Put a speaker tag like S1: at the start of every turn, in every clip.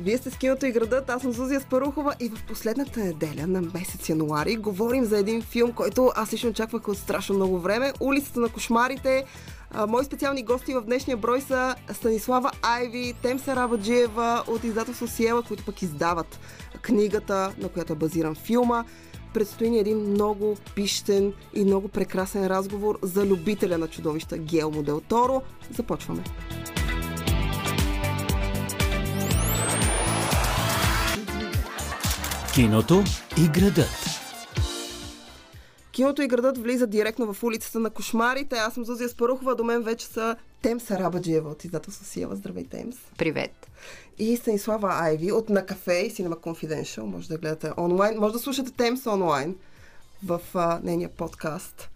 S1: Вие сте с киното и градът, аз съм Зузия Спарухова и в последната неделя на месец януари говорим за един филм, който аз лично очаквах от страшно много време. Улицата на кошмарите. Мои специални гости в днешния брой са Станислава Айви, Темса Рабаджиева от издателство Сиела, които пък издават книгата, на която е базиран филма. Предстои ни един много пищен и много прекрасен разговор за любителя на чудовища Гео Дел Торо. Започваме.
S2: Киното и градът.
S1: Киното и градът влиза директно в улицата на кошмарите. Аз съм Зузия Спарухова, до мен вече са Темс Рабаджиева от издателство Сиева. Здравей, Темс.
S3: Привет.
S1: И Станислава Айви от На кафе и Cinema Confidential. Може да гледате онлайн. Може да слушате Темс онлайн в а, нейния подкаст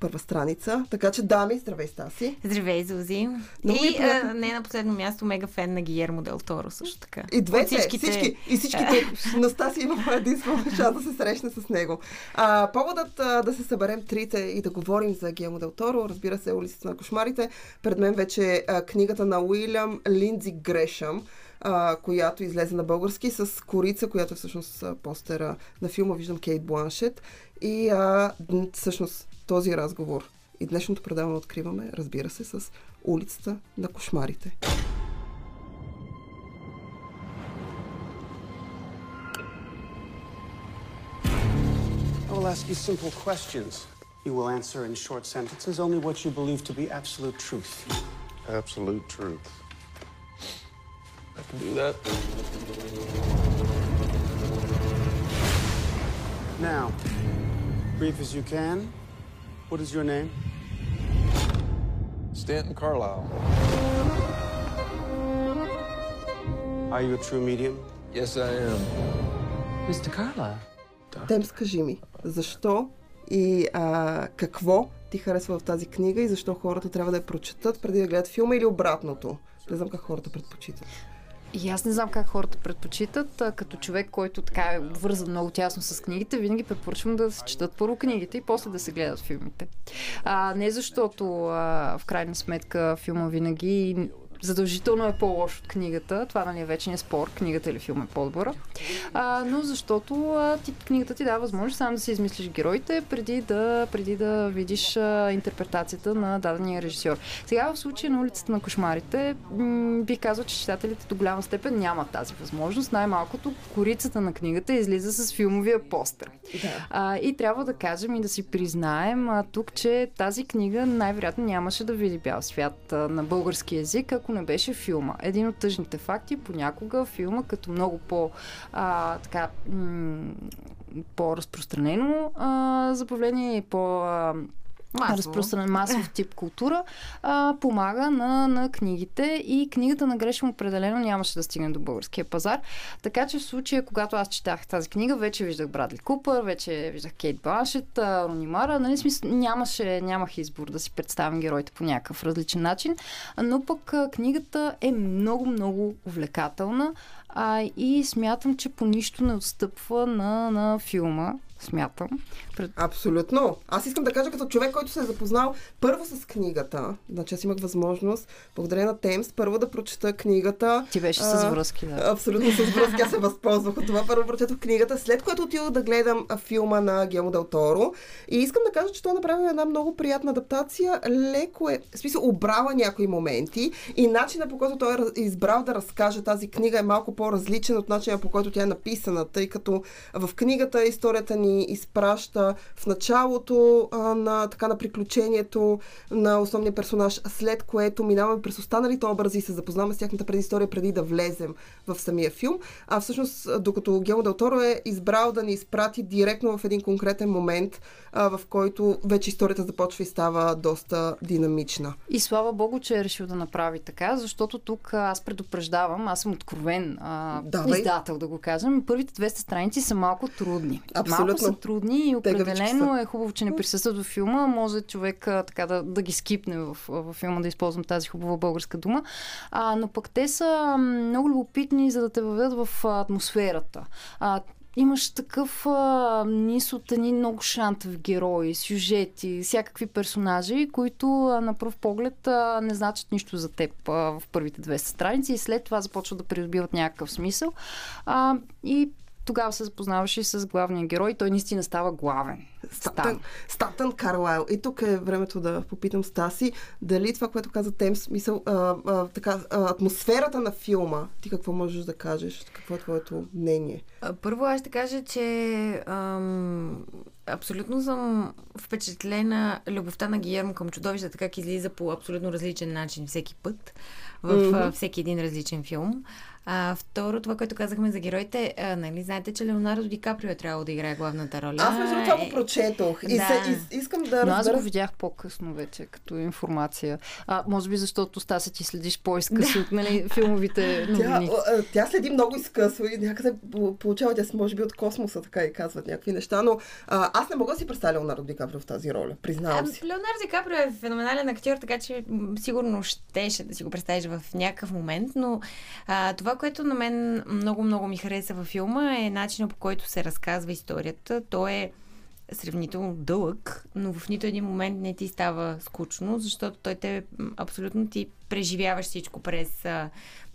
S1: първа страница. Така че, дами, здравей, Стаси.
S3: Здравей, Зузи.
S1: Много
S3: и
S1: приятно.
S3: а, не на последно място, мега фен на Гиермо Дел Торо също така.
S1: И двете,
S3: От всичките...
S1: всички, и всичките, на Стаси има единствено шанс да се срещне с него. А, поводът а, да се съберем трите и да говорим за Гелмо Дел Торо, разбира се, улицата на кошмарите. Пред мен вече е а, книгата на Уилям Линдзи Грешъм, а, която излезе на български с корица, която е всъщност постера на филма. Виждам Кейт Бланшет. И а, всъщност този разговор и днешното предаване откриваме, разбира се, с улицата на кошмарите.
S4: I will ask you simple questions. You will answer in short sentences only what you believe to be absolute truth.
S5: Absolute truth. I can do that.
S4: Now, brief as you can, what is your name?
S5: Stanton Carlisle.
S4: Are you a true medium?
S5: Yes, I am.
S6: Mr. Carlisle.
S1: Тем, скажи ми, защо и а, какво ти харесва в тази книга и защо хората трябва да я прочетат преди да гледат филма или обратното? Не знам как хората предпочитат.
S3: И аз не знам как хората предпочитат. Като човек, който така е обвързан много тясно с книгите, винаги препоръчвам да се четат първо книгите и после да се гледат филмите. А, не защото а, в крайна сметка филма винаги задължително е по-лош от книгата. Това нали, е вече спор, книгата или филм е по-добър. А, но защото а, ти, книгата ти дава възможност сам да си измислиш героите преди да, преди да видиш а, интерпретацията на дадения режисьор. Сега в случая на улицата на кошмарите м- бих казал, че читателите до голяма степен нямат тази възможност. Най-малкото корицата на книгата излиза с филмовия постер.
S1: Да.
S3: А, и трябва да кажем и да си признаем а, тук, че тази книга най-вероятно нямаше да види бял свят а, на български язик, ако не беше филма. Един от тъжните факти, понякога филма като много по а, така м- по-разпространено а, забавление и по а,
S1: Масово.
S3: разпространен масов тип култура, а, помага на, на книгите и книгата на Грешем определено нямаше да стигне до българския пазар. Така че в случая, когато аз четах тази книга, вече виждах Брадли Купър, вече виждах Кейт Бланшет, а, Рони Мара, нали, смисъл, нямаше, нямах избор да си представям героите по някакъв различен начин, но пък книгата е много, много увлекателна а, и смятам, че по нищо не отстъпва на, на филма. Смятам. Пред...
S1: Абсолютно. Аз искам да кажа като човек, който се е запознал първо с книгата. Значи аз имах възможност, благодарение на Темс, първо да прочета книгата.
S3: Ти беше с
S1: А,
S3: връзки, да.
S1: Абсолютно с връзки. Аз се възползвах от това. Първо прочетох книгата, след което отидох да гледам филма на Гелмо Дел Торо. И искам да кажа, че той е направил една много приятна адаптация. Леко е, в смисъл, обрала някои моменти и начинът по който той е избрал да разкаже тази книга е малко по-различен от начина по който тя е написана, тъй като в книгата историята ни изпраща в началото а, на, така, на приключението на основния персонаж, след което минаваме през останалите образи и се запознаваме с тяхната предистория преди да влезем в самия филм. А всъщност, докато Гелмо Дел Торо е избрал да ни изпрати директно в един конкретен момент, а, в който вече историята започва и става доста динамична.
S3: И слава богу, че е решил да направи така, защото тук аз предупреждавам, аз съм откровен а,
S1: Давай.
S3: издател, да го кажем. Първите 200 страници са малко трудни.
S1: Абсолютно.
S3: Са трудни и определено е хубаво, че не присъстват във филма. Може човек така да, да ги скипне в, в филма, да използвам тази хубава българска дума. А, но пък те са много любопитни, за да те въведат в атмосферата. А, имаш такъв а, низ от едни много шантови герои, сюжети, всякакви персонажи, които а, на пръв поглед а, не значат нищо за теб а, в първите 200 страници и след това започват да придобиват някакъв смисъл. А, и тогава се запознаваш и с главния герой. Той наистина става главен.
S1: Статън, Статън Карлайл. И тук е времето да попитам Стаси, дали това, което каза Тем, смисъл, а, а, така, а, атмосферата на филма, ти какво можеш да кажеш? Какво е твоето мнение?
S7: Първо аз ще кажа, че ам, абсолютно съм впечатлена любовта на Гиермо към чудовищата, как излиза по абсолютно различен начин всеки път, в mm-hmm. всеки един различен филм. А, второ, това, което казахме за героите, а, нали, знаете, че Леонардо Ди Каприо е трябвало да играе главната роля.
S1: Аз между това го
S7: Е,
S1: прочетох. И
S7: да.
S1: се, из, искам да
S3: Но аз
S1: разбера...
S3: го видях по-късно вече, като информация. А, може би защото Стася ти следиш по-изкъсно от нали, филмовите
S1: Тя,
S3: новини.
S1: а, тя следи много изкъсво и някъде по- получава, тя може би от космоса, така и казват някакви неща, но а, аз не мога да си представя Леонардо Ди Каприо в тази роля, признавам
S7: А,
S1: си.
S7: Леонардо Ди Каприо е феноменален актьор, така че сигурно щеше да си го представиш в някакъв момент, но а, това, което на мен много-много ми хареса във филма е начинът по който се разказва историята. Той е сравнително дълъг, но в нито един момент не ти става скучно, защото той те абсолютно ти преживяваш всичко през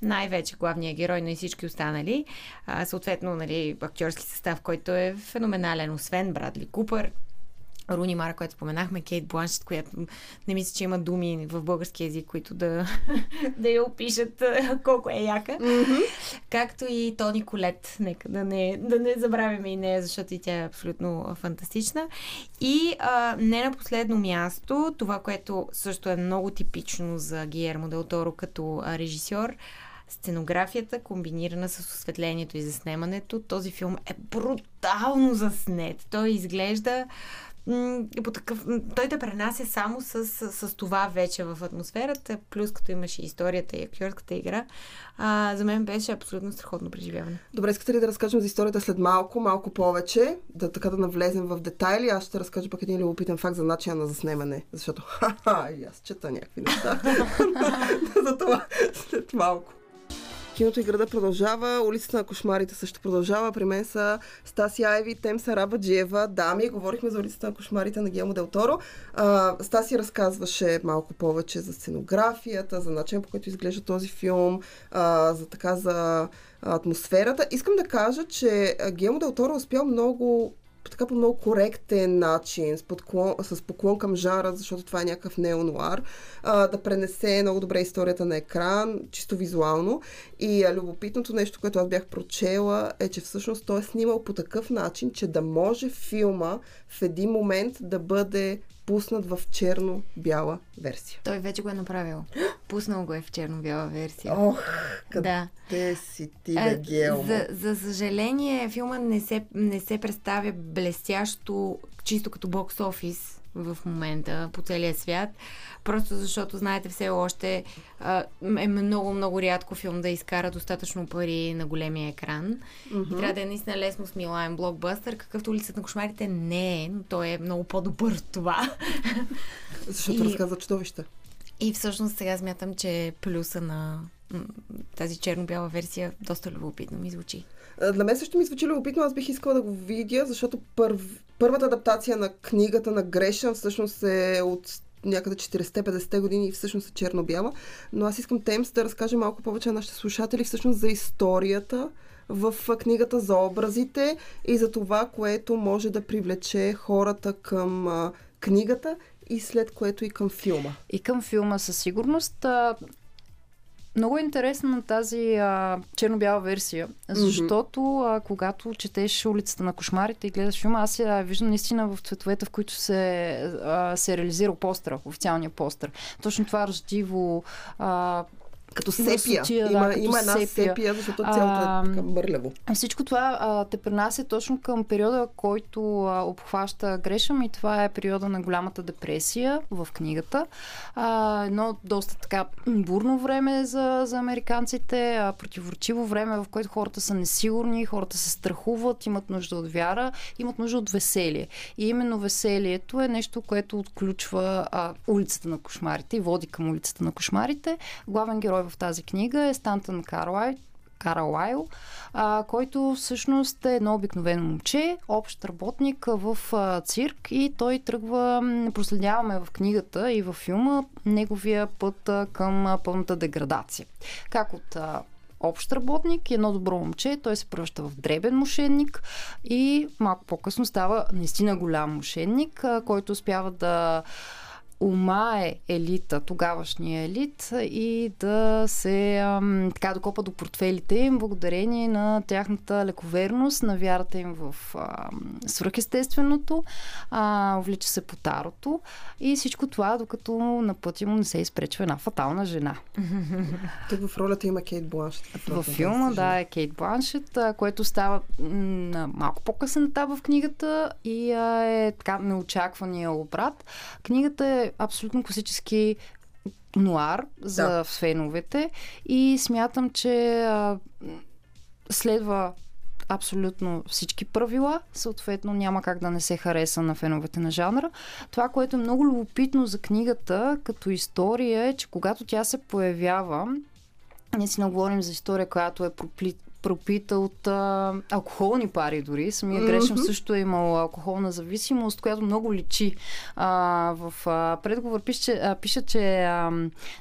S7: най-вече главния герой, но и всички останали. А, съответно, нали, актьорски състав, който е феноменален, освен Брадли Купър, Руни Мара, която споменахме, Кейт Бланшет, която не мисля, че има думи в български язик, които да, да я опишат колко е яка. Mm-hmm. Както и Тони Колет. Нека да не, да не забравяме и нея, защото и тя е абсолютно фантастична. И а, не на последно място, това, което също е много типично за Гиермо Дел Торо като режисьор, сценографията, комбинирана с осветлението и заснемането. Този филм е брутално заснет. Той изглежда по такъв... Той те пренася само с, с, с това вече в атмосферата, плюс като имаше историята и актьорската игра. А, за мен беше абсолютно страхотно преживяване.
S1: Добре, искате ли да разкажем за историята след малко, малко повече, да така да навлезем в детайли? Аз ще разкажа пък един любопитен факт за начина на заснемане, защото ха-ха, аз чета някакви неща. за това след малко. Киното и града продължава, улицата на кошмарите също продължава. При мен са Стаси Айви, Темса Рабаджиева, дами. Говорихме за улицата на кошмарите на Гелмо Дел Торо. А, Стаси разказваше малко повече за сценографията, за начин по който изглежда този филм, а, за така за атмосферата. Искам да кажа, че Гелмо Дел Торо е успял много така по много коректен начин, с, подклон, с поклон към жара, защото това е някакъв неонуар, а, да пренесе много добре историята на екран, чисто визуално. И а, любопитното нещо, което аз бях прочела, е, че всъщност той е снимал по такъв начин, че да може филма в един момент да бъде пуснат в черно-бяла версия.
S7: Той вече го е направил. Пуснал го е в черно-бяла версия.
S1: Ох, къде
S7: Да.
S1: си ти,
S7: А,
S1: Гелмо?
S7: за, за съжаление, филма не се, не се представя блестящо, чисто като бокс офис в момента по целия свят. Просто защото, знаете, все още е много-много рядко филм да изкара достатъчно пари на големия екран. Mm-hmm. И трябва да е наистина лесно смилаем блокбъстър, какъвто улицата на кошмарите не е, но той е много по-добър от това.
S1: Защото
S7: и-
S1: разказва чудовища.
S7: И всъщност сега смятам, че плюса на тази черно-бяла версия доста любопитно ми звучи.
S1: А, На мен също ми звучи любопитно, аз бих искала да го видя, защото първ, първата адаптация на книгата на Грешън всъщност е от някъде 40-50 години и всъщност е черно-бяла. Но аз искам Темс да разкаже малко повече на нашите слушатели всъщност за историята в книгата, за образите и за това, което може да привлече хората към книгата и след което и към филма.
S3: И към филма със сигурност. Много е интересна на тази а, черно-бяла версия, защото а, когато четеш улицата на кошмарите и гледаш филма, аз я виждам наистина в цветовете, в които се, а, се е реализирал постъра, официалния постър. Точно това ръждиво, а,
S1: Като
S3: Има
S1: сепия.
S3: сутия, да,
S1: има,
S3: като
S1: има една
S3: сепия.
S1: сепия, защото цялото е така мърляво.
S3: Всичко това а, те пренася точно към периода, който а, обхваща Грешъм и това е периода на голямата депресия в книгата. А, едно доста така бурно време за, за американците, а, противоречиво време, в което хората са несигурни, хората се страхуват, имат нужда от вяра, имат нужда от веселие. И именно веселието е нещо, което отключва а, улицата на кошмарите и води към улицата на кошмарите. Главен герой в тази книга е Стантън Карлай, Каралайл, а, който всъщност е едно обикновено момче, общ работник в а, цирк и той тръгва, проследяваме в книгата и в филма неговия път а, към а, пълната деградация. Как от а, общ работник едно добро момче, той се превръща в дребен мошенник и малко по-късно става наистина голям мошенник, който успява да умае елита, тогавашния елит и да се ам, така докопа до портфелите им благодарение на тяхната лековерност, на вярата им в ам, свръхестественото, а, увлича се по тарото и всичко това, докато на пътя му не се изпречва една фатална жена.
S1: Тук в ролята има Кейт Бланшет.
S3: Във филма, да, е Кейт Бланшет, което става на малко по-късен етап в книгата и а, е така неочаквания обрат. Книгата е абсолютно класически нуар за
S1: Да.
S3: феновете и смятам, че а, следва абсолютно всички правила, съответно няма как да не се хареса на феновете на жанра. Това, което е много любопитно за книгата като история е, че когато тя се появява, ние си говорим за история, която е пропли, пропита от а, алкохолни пари дори. Самия Грешем
S1: Мгм.
S3: също е имал алкохолна зависимост, която много личи. А, в а, предговор пише, че- а, пише, че а,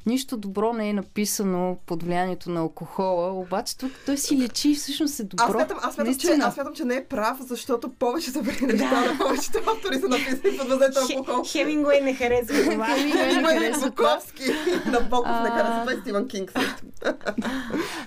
S3: нищо добро не е написано под влиянието на алкохола, обаче тук той си лечи и всъщност е добро.
S1: Аз смятам, аз, смятам, че, аз смятам, че не е прав, защото повечето преди неща на повечето автори са написани под въздействието на алкохол.
S7: Хемингуей не харесва това.
S3: Хемингуей не
S1: и
S3: харесва това.
S1: Буковски. Набоков не харесва. Това е Стивън Кинг също.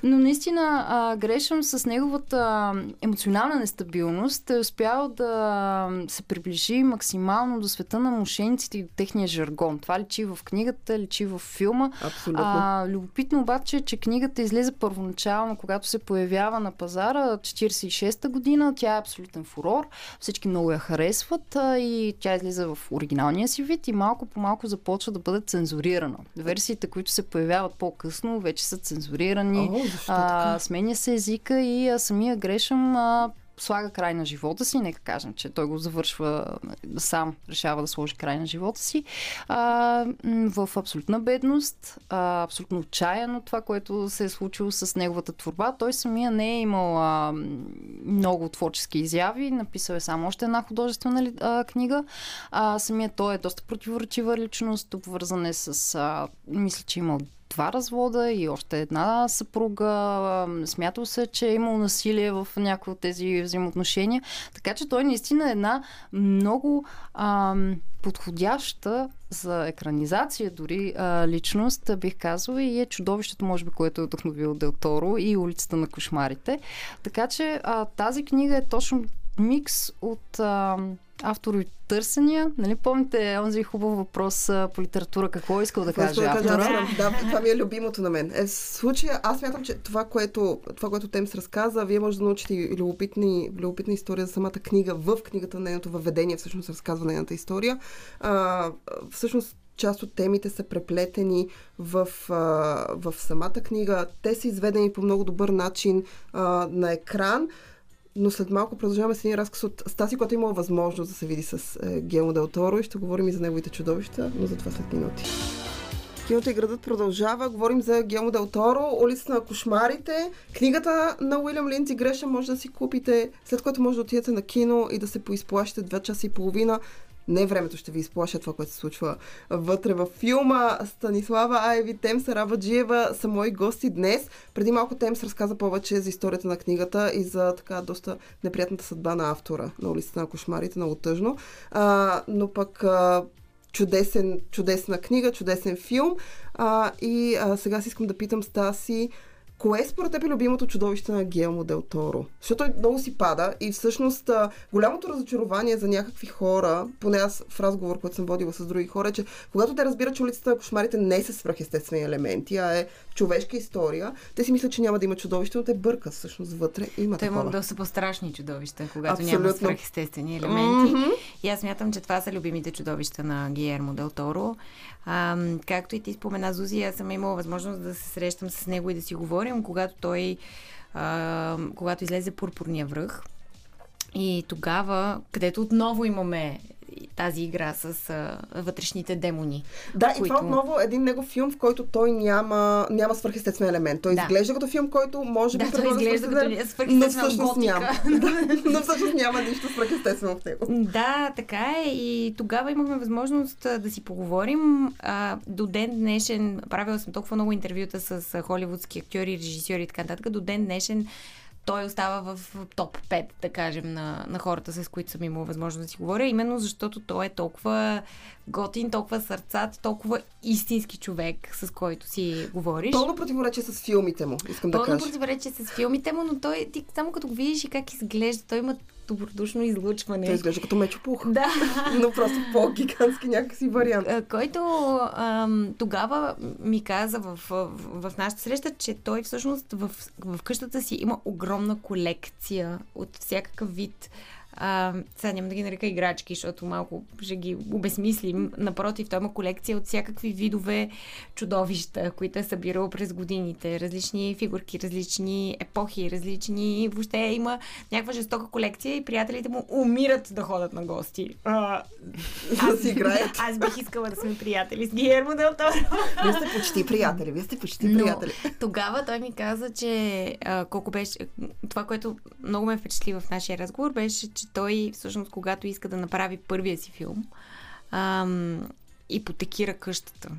S3: Но наистина а, Грешъм с неговата емоционална нестабилност е успял да се приближи максимално до света на мошениците и до техния жаргон. Това личи в книгата, личи в филма.
S1: Абсолютно.
S3: А, любопитно обаче, че книгата излезе първоначално, когато се появява на пазара 46-та година. Тя е абсолютен фурор. Всички много я харесват а, и тя излиза в оригиналния си вид и малко по малко започва да бъде цензурирана. Версиите, които се появяват по-късно, вече са цензурирани.
S1: О, защо
S3: А, сменя се езика и а, самия Грешъм а, слага край на живота си. Нека кажем, че той го завършва сам, решава да сложи край на живота си. А, в абсолютна бедност, а, абсолютно отчаяно това, което се е случило с неговата творба. Той самия не е имал а, много творчески изяви. Написал е само още една художествена а, книга. А, самия той е доста противоречива личност, обвързан е с... А, мисля, че е имал два развода и още една съпруга. Смятал се, че е имал насилие в някои от тези взаимоотношения. Така че той наистина е една много ам, подходяща за екранизация дори а, личност, бих казала, и е чудовището, може би, което е вдъхновил Дел Торо и улицата на кошмарите. Така че а, тази книга е точно микс от а, автори търсения. Нали помните онзи хубав въпрос по литература, какво е искал да
S1: Това
S3: каже
S1: да
S3: автора?
S1: автора. Да, това ми е любимото на мен. Е, в случая, аз мятам, че това, което, това, което Темс разказа, вие може да научите и любопитни, любопитна история за самата книга. В книгата, нейното въведение всъщност разказва нейната история. А, всъщност, част от темите са преплетени в, а, в самата книга. Те са изведени по много добър начин а, на екран. Но след малко продължаваме с един разказ от Стаси, който е имала възможност да се види с е, Гелмо Дел Торо и ще говорим и за неговите чудовища, но за това след минути. Киното и градът продължава. Говорим за Гелмо Дел улицата на кошмарите. Книгата на Уилям Линдзи Греша може да си купите, след което може да отидете на кино и да се поизплашите два часа и половина. Не времето ще ви изплаша това, което се случва вътре във филма. Станислава Айви, Темс Рабаджиева са мои гости днес. Преди малко Темс разказа повече за историята на книгата и за така доста неприятната съдба на автора на улицата на кошмарите, много тъжно. А, но пък а, чудесен, чудесна книга, чудесен филм. А, и а, сега си искам да питам Стаси, кое според теб е любимото чудовище на Гелмо Дел Торо? Защото той много си пада и всъщност голямото разочарование за някакви хора, поне аз в разговор, който съм водила с други хора, е, че когато те разбират, че улицата на кошмарите не е със свръхестествени елементи, а е човешка история, те си мислят, че няма да има чудовище, но те бъркат всъщност вътре. Има
S7: Той има
S1: такова.
S7: доста по-страшни чудовища, когато
S1: Абсолютно.
S7: няма свръхестествени елементи.
S1: Мгм.
S7: И аз мятам, че това са любимите чудовища на Гиермо Дел Торо. А, както и ти спомена, Зузи, аз съм имала възможност да се срещам с него и да си говорим, когато той, а, когато излезе Пурпурния връх. И тогава, където отново имаме тази игра с а, вътрешните демони.
S1: Да, и
S7: които-
S1: това отново е един негов филм, в който той няма, няма свръхестествен елемент. Той
S7: Да.
S1: изглежда като филм, който може би
S7: Да, той изглежда като
S1: свръхестествен, но всъщност
S7: готика.
S1: няма. Да, но всъщност няма нищо свръхестествено в него.
S7: Да, така е. И тогава имахме възможност да си поговорим. А, до ден днешен, правила съм толкова много интервюта с холивудски актьори, режисьори и така нататък. До ден днешен той остава в топ 5, да кажем, на, на хората, с които съм имала възможност да си говоря, именно защото той е толкова готин, толкова сърцат, толкова истински човек, с който си говориш.
S1: Пълно противоречие с филмите му, искам да
S7: Пълно
S1: кажа.
S7: противоречие с филмите му, но той, ти само като го видиш и как изглежда, той има добродушно излъчване.
S1: Той изглежда като мечопух.
S7: Да.
S1: Но просто по-гигантски някакси вариант.
S7: Който ам, тогава ми каза в, в, в нашата среща, че той всъщност в, в къщата си има огромна колекция от всякакъв вид. А, сега няма да ги нарека играчки, защото малко ще ги обезмислим. Напротив, той има колекция от всякакви видове чудовища, които е събирал през годините. Различни фигурки, различни епохи, различни... Въобще има някаква жестока колекция и приятелите му умират да ходят на гости. А,
S1: Да си играят.
S7: аз бих искала да сме приятели с Гиермо Дел Торо.
S1: Вие сте почти приятели, вие сте почти
S7: Но
S1: приятели.
S7: тогава той ми каза, че а, колко беше... Това, което много ме впечатли в нашия разговор, беше, че той всъщност, когато иска да направи първия си филм, ам, ипотекира къщата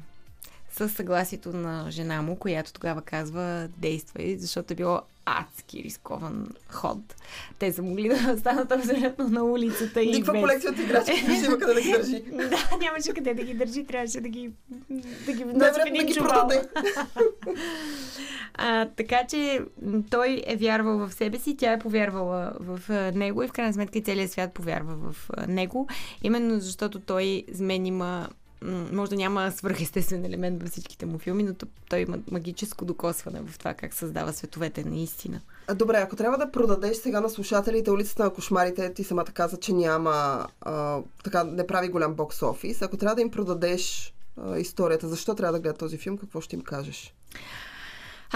S7: със съгласието на жена му, която тогава казва действай, защото е било адски рискован ход. Те са могли да станат абсолютно на улицата и
S1: Никаква
S7: без...
S1: колекция от играчки не има къде да ги държи.
S7: Да, нямаше къде да ги държи, трябваше да ги, да ги носи в
S1: да
S7: един
S1: ги
S7: чувал. А, така че той е вярвал в себе си, тя е повярвала в него и в крайна сметка и целият свят повярва в него. Именно защото той с мен има може да няма свръхестествен елемент във всичките му филми, но той има магическо докосване в това как създава световете наистина.
S1: Добре, ако трябва да продадеш сега на слушателите улицата на кошмарите, ти самата каза, че няма, а, така, не прави голям бокс офис. Ако трябва да им продадеш а, историята, защо трябва да гледат този филм, какво ще им кажеш?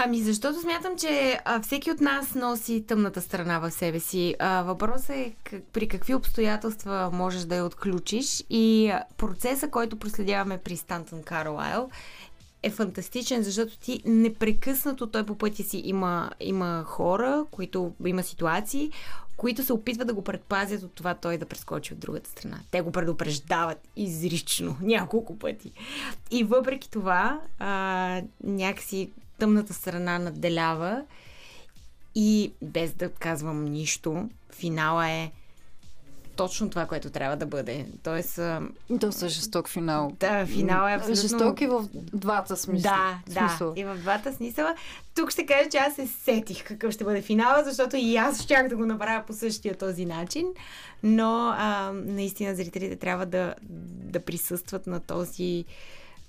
S7: Ами, защото смятам, че а, всеки от нас носи тъмната страна в себе си. А, въпросът е как, при какви обстоятелства можеш да я отключиш и процеса, който проследяваме при Стантън Карлайл, е фантастичен, защото ти непрекъснато той по пътя си има, има хора, които има ситуации, които се опитват да го предпазят от това той да прескочи от другата страна. Те го предупреждават изрично няколко пъти. И въпреки това, а, някакси тъмната страна надделява и без да казвам нищо, финала е точно това, което трябва да бъде. Тоест,
S3: Доста жесток финал.
S7: да, финала е абсолютно...
S3: Жесток и в двата смисъла.
S7: Да,
S3: смисъл.
S7: да. И в двата смисъла. Тук ще кажа, че аз се сетих какъв ще бъде финала, защото и аз щях да го направя по същия този начин. Но а, наистина зрителите трябва да, да присъстват на този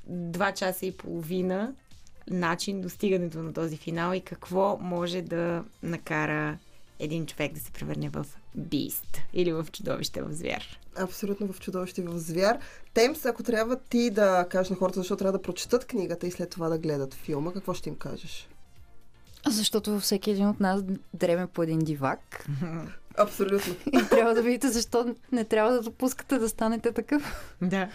S7: два часа и половина начин достигането на този финал и какво може да накара един човек да се превърне в бист или в чудовище, в звяр.
S1: Абсолютно в чудовище в звяр. Темс, ако трябва ти да кажеш на хората, защо трябва да прочетат книгата и след това да гледат филма, какво ще им кажеш?
S3: Защото във всеки един от нас дреме по един дивак.
S1: Абсолютно.
S3: И трябва да видите защо не трябва да допускате да станете такъв.
S7: Да.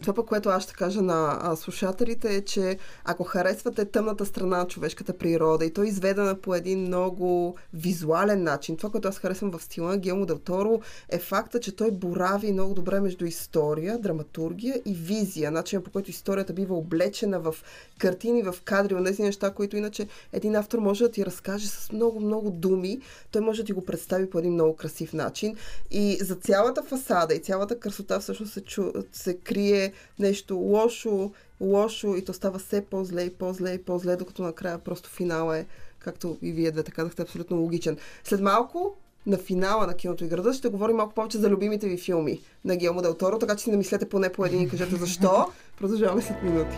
S1: Това пък, което аз ще кажа на а, слушателите е, че ако харесвате тъмната страна на човешката природа и то е изведена по един много визуален начин, това, което аз харесвам в стила на Гелмо Дел е факта, че той борави много добре между история, драматургия и визия. Начинът по който историята бива облечена в картини, в кадри, от тези неща, които иначе един автор може да ти разкаже с много-много думи. Той може да ти го представи по един много красив начин. И за цялата фасада и цялата красота всъщност се, чу, се крие нещо лошо, лошо и то става все по-зле и по-зле и по-зле, докато накрая просто финала е, както и вие двете казахте, абсолютно логичен. След малко на финала на киното и града ще говорим малко повече за любимите ви филми на Гелмо Дел Торо, така че си намислете поне по един и кажете защо. Продължаваме след минути.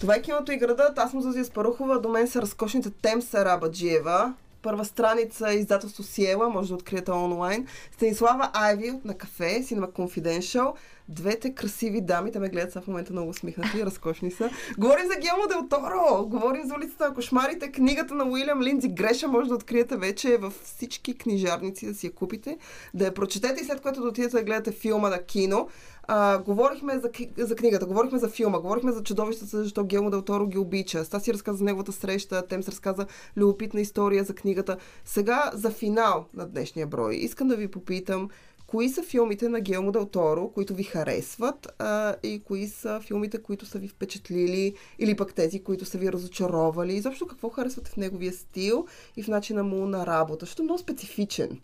S1: Това е киното и градът. Аз съм Зузия Спарухова. До мен са разкошните Темса Рабаджиева първа страница издателство Сиела, може да откриете онлайн. Станислава Айви на кафе, Cinema Confidential. Двете красиви дами, те ме гледат сега в момента много усмихнати, разкошни са. Говорим за Гелмо Дел Торо, говорим за улицата на кошмарите, книгата на Уилям Линдзи Греша може да откриете вече във всички книжарници да си я купите, да я прочетете и след което да отидете да гледате филма на кино. А, говорихме за, за книгата, говорихме за филма, говорихме за чудовищата, защо Гелмо Дел Торо ги обича. Стаси разказа за неговата среща, Темс разказа любопитна история за книгата. Сега за финал на днешния брой искам да ви попитам кои са филмите на Гелмо Дел Торо, които ви харесват а, и кои са филмите, които са ви впечатлили или пък тези, които са ви разочаровали. Изобщо какво харесвате в неговия стил и в начина му на работа, защото е много специфичен.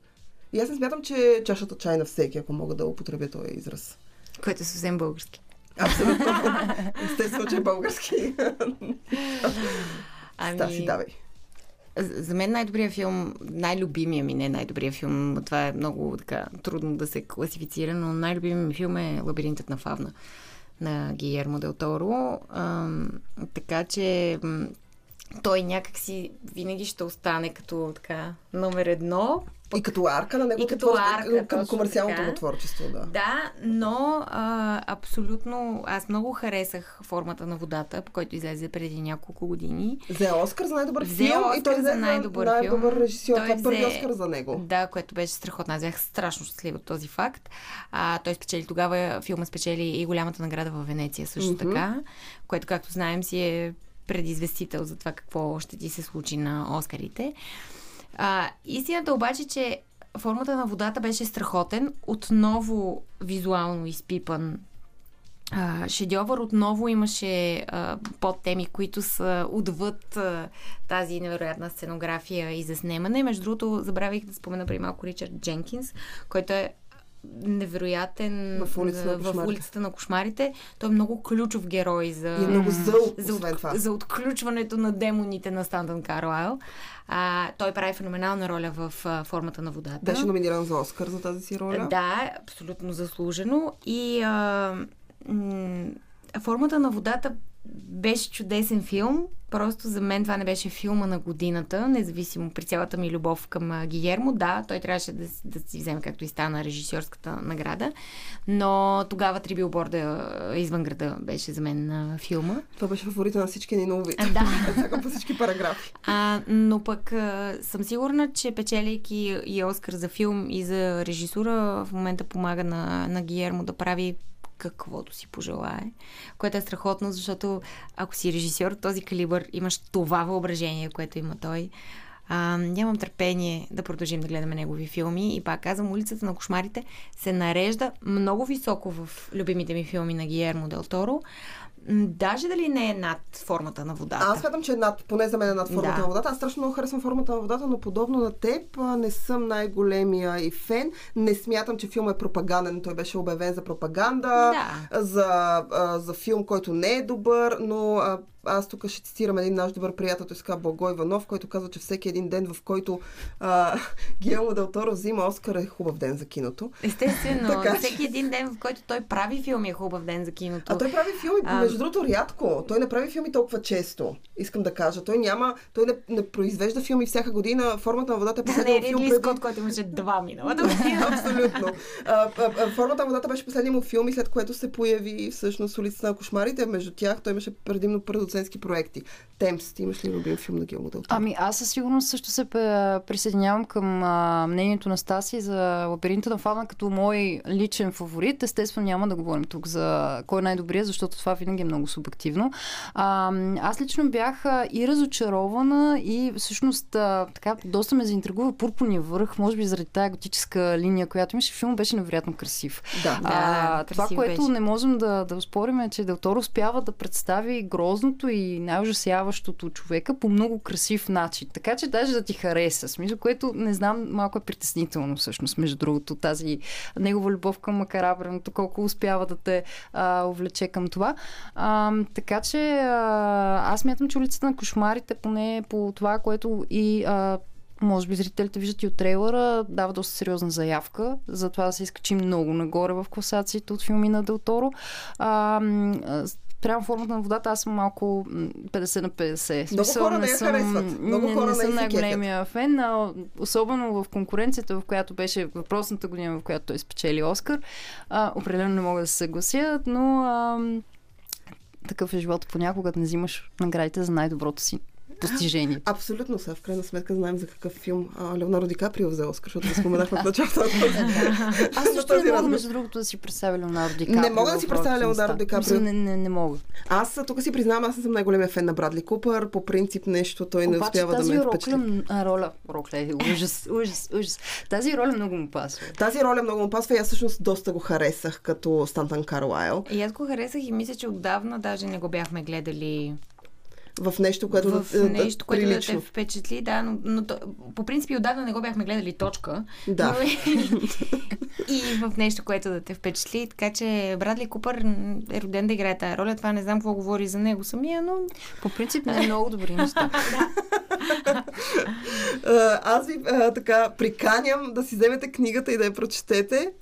S1: И аз не смятам, че чашата чай на всеки, ако мога да употребя този израз.
S7: Който е съвсем български.
S1: Абсолютно. Естествено, че е български.
S7: Ами,
S1: Стаси, давай.
S7: За мен най-добрият филм, най-любимия ми, не най-добрият филм, това е много така трудно да се класифицира, но най-любимият ми филм е Лабиринтът на Фавна на Гиермо Дел Торо. Ам, така че той някакси винаги ще остане като така номер едно.
S1: И като арка на неговото
S7: И като
S1: творчество,
S7: арка,
S1: към комерциалното му творчество, да.
S7: Да, но а, абсолютно аз много харесах формата на водата, по който излезе преди няколко години.
S1: Взе Оскар за най-добър
S7: Взе
S1: филм и той
S7: Оскар за най-добър
S1: най-добър
S7: филм.
S1: режисьор.
S7: Той
S1: Това е първи Оскар за него.
S7: Да, което беше страхотно. Аз бях страшно щастлива от този факт. А, той спечели тогава, филма спечели и голямата награда в Венеция също
S1: Мгм.
S7: така, което, както знаем, си е предизвестител за това какво ще ти се случи на Оскарите. А, истината обаче, че формата на водата беше страхотен, отново визуално изпипан а, шедьовър отново имаше а, подтеми, които са отвъд а, тази невероятна сценография и заснемане. Между другото, забравих да спомена преди малко Ричард Дженкинс, който е невероятен
S1: В улицата на
S7: в улицата на кошмарите. Той е много ключов герой за,
S1: И е много зъл,
S7: за,
S1: освен това.
S7: за отключването на демоните на Стантън Карлайл. А, той прави феноменална роля в а, формата на водата.
S1: Беше номиниран за Оскар за тази си роля.
S7: Да, абсолютно заслужено. И а, м- формата на водата беше чудесен филм. Просто за мен това не беше филма на годината, независимо при цялата ми любов към Гиермо. Да, той трябваше да, да си вземе както и стана режисьорската награда, но тогава Три билборда извън града беше за мен а, филма.
S1: Това беше фаворита на всички ни нови.
S7: Да.
S1: По всички параграфи.
S7: А, но пък а, съм сигурна, че печелейки и Оскар за филм и за режисура, в момента помага на, на Гиермо да прави каквото си пожелае, което е страхотно, защото ако си режисьор този калибър, имаш това въображение, което има той. А, нямам търпение да продължим да гледаме негови филми и пак казвам, улицата на кошмарите се нарежда много високо в любимите ми филми на Гиермо Дел Торо. Даже дали не е над формата на водата.
S1: Аз смятам, че е над, поне за мен е над формата
S7: Да.
S1: на водата. Аз страшно много харесвам формата на водата, но подобно на теб не съм най-големия и фен. Не смятам, че филмът е пропаганден. Той беше обявен за пропаганда,
S7: Да.
S1: за, за филм, който не е добър, но аз тук ще цитирам един наш добър приятел, той се казва Благой Иванов, който казва, че всеки един ден, в който а, Гиелмо Дел Торо взима Оскар е хубав ден за киното.
S7: Естествено,
S1: Така
S7: всеки един ден, в който той прави филми е хубав ден за киното.
S1: А той прави филми,
S7: А-
S1: между другото, рядко. Той не прави филми толкова често. Искам да кажа. Той няма. Той не, не произвежда филми всяка година. Формата на водата е
S7: Да, не е
S1: филм.
S7: Ридли
S1: преди-
S7: Скот, който имаше два миналата година.
S1: Абсолютно. А, а, а, формата на водата беше последният му филм и след което се появи всъщност улицата на кошмарите. Между тях той имаше предимно продуцентски проекти. Темс, ти имаш ли любим филм на Гилмо?
S3: Ами аз със сигурност също се присъединявам към а, мнението на Стаси за лабиринта на Фавна като мой личен фаворит. Естествено няма да говорим тук за кой е най-добрият, защото това винаги е много субективно. А, аз лично бях и разочарована и всъщност а, така доста ме заинтригува Пурпурния върх, може би заради тази готическа линия, която имаше. Филм беше невероятно красив.
S1: Да.
S3: А,
S7: Да,
S3: това,
S7: красив
S3: което
S7: беше.
S3: не можем да, да успорим е, че Делтор успява да представи грозното и най-ужасяващото човека по много красив начин. Така че даже да ти хареса. Смисъл, което не знам, малко е притеснително всъщност, между другото, тази негова любов към макарабреното, колко успява да те а, увлече към това. А, така че а, аз мятам, че улицата на кошмарите, поне по това, което и а, може би зрителите виждат и от трейлера, дава доста сериозна заявка за това да се изкачи много нагоре в класациите от филми на Делторо. А, прямо формата на водата аз съм малко м, 50 на 50. В
S1: Много
S3: смисъл,
S1: хора не я харесват. Много
S3: не,
S1: хора
S3: не
S1: не
S3: съм най-големия фен, а, особено в конкуренцията, в която беше въпросната година, в която той спечели Оскар. А, определено не мога да се съглася, но а, такъв е живота понякога не взимаш наградите за най-доброто си постижение.
S1: Абсолютно са. В крайна сметка знаем за какъв филм а, Леонардо Ди Каприо взе Оскар, защото го споменахме в началото.
S3: Аз също не мога, между другото, да си представя Леонардо Ди Каприо.
S1: Не мога да си представя Леонардо. Ди Каприо.
S3: Не, не, не мога.
S1: Аз тук си признавам, аз не съм най-големия фен на Брадли Купър. По принцип нещо той не успява да ме впечатли.
S3: роля, роля, е, ужас, ужас, ужас. Тази роля много му пасва.
S1: Тази роля много му пасва и аз всъщност доста го харесах като Стантан Карлайл.
S7: И аз го харесах и мисля, че отдавна даже не го бяхме гледали
S1: В нещо, което
S7: в
S1: да,
S7: нещо, което да те впечатли, да, но, но то, по принцип и отдавна не го бяхме гледали точка.
S1: Да.
S7: Но и, и в нещо, което да те впечатли. Така че Брадли Купър е роден да играе тази роля. Това не знам какво говори за него самия, но
S3: По принцип не е много добри неща.
S1: А, аз ви а, така приканям да си вземете книгата и да я прочетете.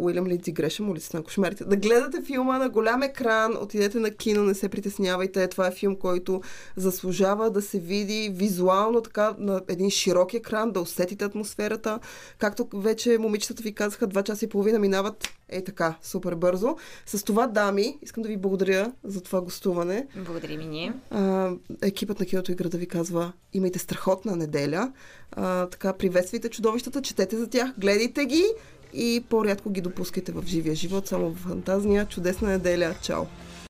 S1: Уилям Линдси Грешем, улицата на кошмарите. Да гледате филма на голям екран, отидете на кино, не се притеснявайте. Това е филм, който заслужава да се види визуално така на един широк екран, да усетите атмосферата. Както вече момичетата ви казаха, два часа и половина минават е така, супер бързо. С това, дами, искам да ви благодаря за това гостуване.
S7: благодарим и ние.
S1: А, екипът на киното и града ви казва, имайте страхотна неделя. А, така, приветствайте чудовищата, четете за тях, гледайте ги и по-рядко ги допускайте в живия живот, само в фантазния. Чудесна неделя. Чао!